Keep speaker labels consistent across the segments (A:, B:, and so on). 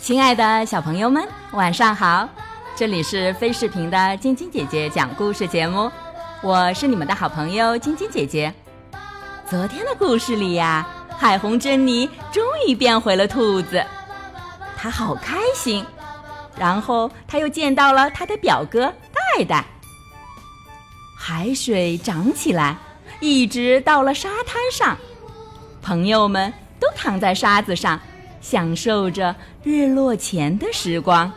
A: 亲爱的小朋友们，晚上好！这里是飞视频的晶晶姐姐讲故事节目，我是你们的好朋友晶晶姐姐。昨天的故事里呀，海红珍妮终于变回了兔子，她好开心。然后她又见到了她的表哥戴戴。海水涨起来，一直到了沙滩上，朋友们都躺在沙子上。享受着日落前的时光，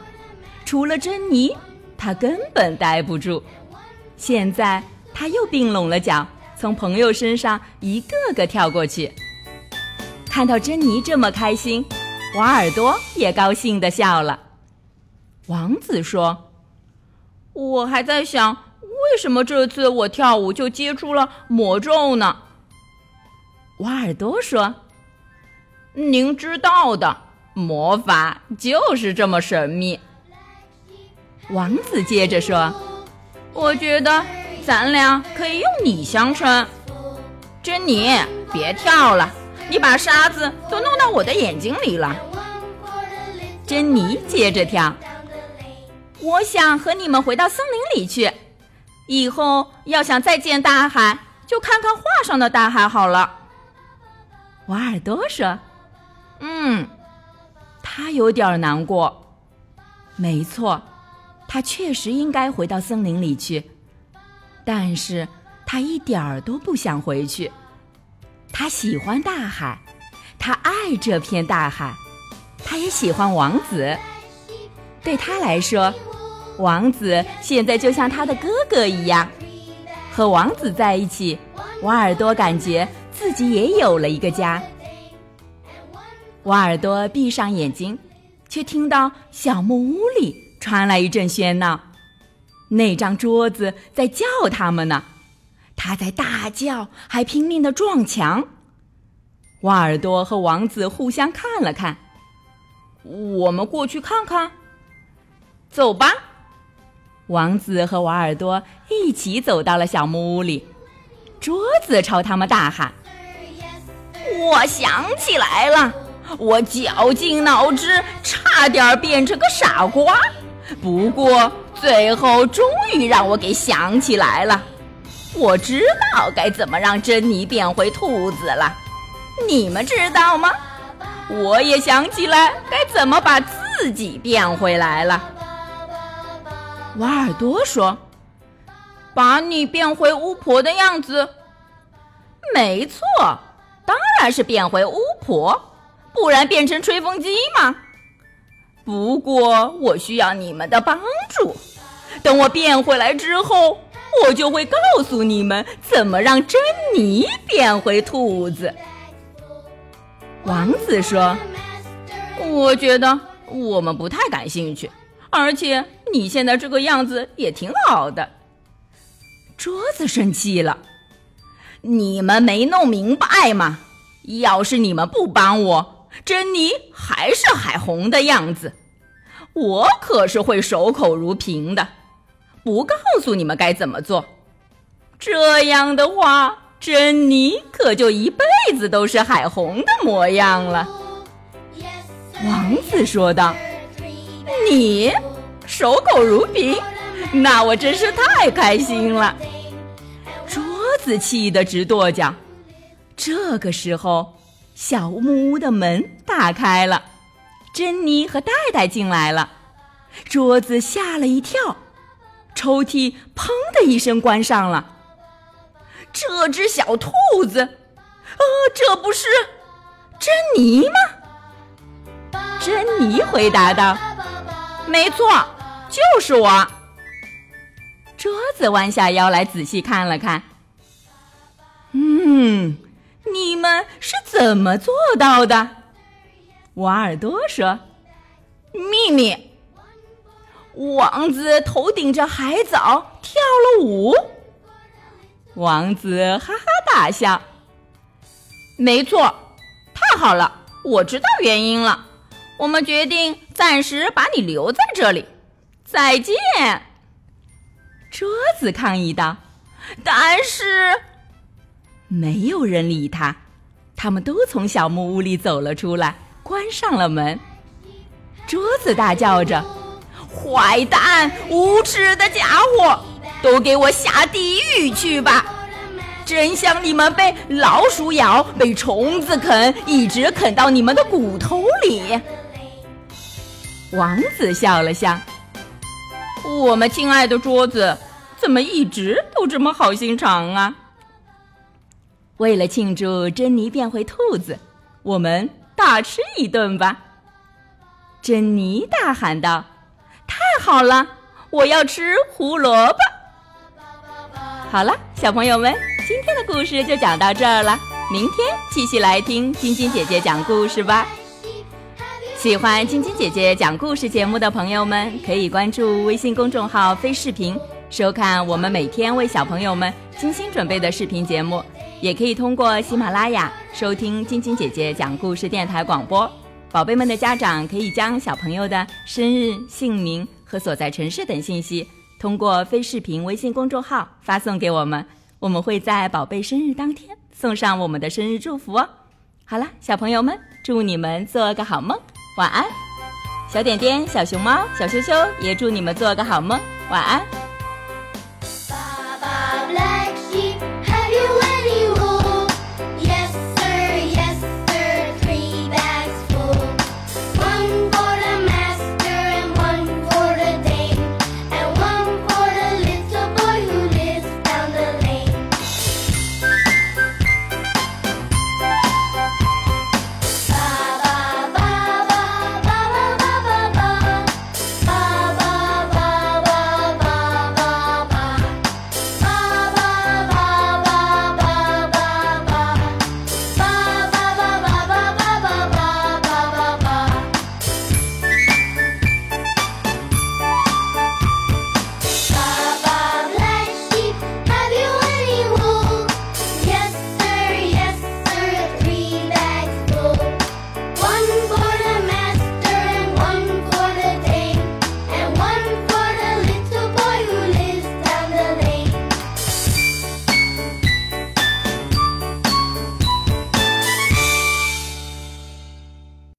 A: 除了珍妮，她根本待不住。现在，她又并拢了脚，从朋友身上一个个跳过去。看到珍妮这么开心，瓦尔多也高兴地笑了。王子说：“
B: 我还在想，为什么这次我跳舞就接出了魔咒呢？”
A: 瓦尔多说。
B: 您知道的，魔法就是这么神秘。
A: 王子接着说：“
B: 我觉得咱俩可以用你相称。”珍妮，别跳了，你把沙子都弄到我的眼睛里了。
A: 珍妮接着跳：“我想和你们回到森林里去，以后要想再见大海，就看看画上的大海好了。”瓦尔多说。
B: 嗯，
A: 他有点难过。没错，他确实应该回到森林里去，但是他一点儿都不想回去。他喜欢大海，他爱这片大海，他也喜欢王子。对他来说，王子现在就像他的哥哥一样。和王子在一起，瓦尔多感觉自己也有了一个家。瓦尔多闭上眼睛，却听到小木屋里传来一阵喧闹。那张桌子在叫他们呢，他在大叫，还拼命的撞墙。瓦尔多和王子互相看了看，
B: 我们过去看看，走吧。
A: 王子和瓦尔多一起走到了小木屋里，桌子朝他们大喊：“
B: 我想起来了。”我绞尽脑汁，差点变成个傻瓜，不过最后终于让我给想起来了。我知道该怎么让珍妮变回兔子了，你们知道吗？我也想起来该怎么把自己变回来了。
A: 瓦尔多说：“
B: 把你变回巫婆的样子。”没错，当然是变回巫婆。不然变成吹风机吗？不过我需要你们的帮助。等我变回来之后，我就会告诉你们怎么让珍妮变回兔子。
A: 王子说：“
B: 我觉得我们不太感兴趣，而且你现在这个样子也挺好的。”
A: 桌子生气了：“
B: 你们没弄明白吗？要是你们不帮我。”珍妮还是海红的样子，我可是会守口如瓶的，不告诉你们该怎么做。这样的话，珍妮可就一辈子都是海红的模样了。
A: 王子说道：“
B: 你守口如瓶，那我真是太开心了。”
A: 桌子气得直跺脚。这个时候。小木屋的门打开了，珍妮和戴戴进来了，桌子吓了一跳，抽屉砰的一声关上了。
B: 这只小兔子，呃，这不是珍妮吗？
A: 珍妮回答道：“
B: 没错，就是我。”
A: 桌子弯下腰来仔细看了看，嗯。你们是怎么做到的？瓦尔多说：“
B: 秘密。”王子头顶着海藻跳了舞。
A: 王子哈哈大笑：“
B: 没错，太好了！我知道原因了。我们决定暂时把你留在这里。再见。”
A: 桌子抗议道：“
B: 但是……”
A: 没有人理他，他们都从小木屋里走了出来，关上了门。桌子大叫着：“
B: 坏蛋，无耻的家伙，都给我下地狱去吧！真想你们被老鼠咬，被虫子啃，一直啃到你们的骨头里。”
A: 王子笑了笑：“
B: 我们亲爱的桌子，怎么一直都这么好心肠啊？”
A: 为了庆祝珍妮变回兔子，我们大吃一顿吧！珍妮大喊道：“
B: 太好了，我要吃胡萝卜！”
A: 好了，小朋友们，今天的故事就讲到这儿了。明天继续来听晶晶姐姐讲故事吧。喜欢晶晶姐姐讲故事节目的朋友们，可以关注微信公众号“飞视频”，收看我们每天为小朋友们精心准备的视频节目。也可以通过喜马拉雅收听晶晶姐姐讲故事电台广播。宝贝们的家长可以将小朋友的生日、姓名和所在城市等信息，通过飞视频微信公众号发送给我们，我们会在宝贝生日当天送上我们的生日祝福哦。好了，小朋友们，祝你们做个好梦，晚安。小点点、小熊猫、小羞羞也祝你们做个好梦，晚安。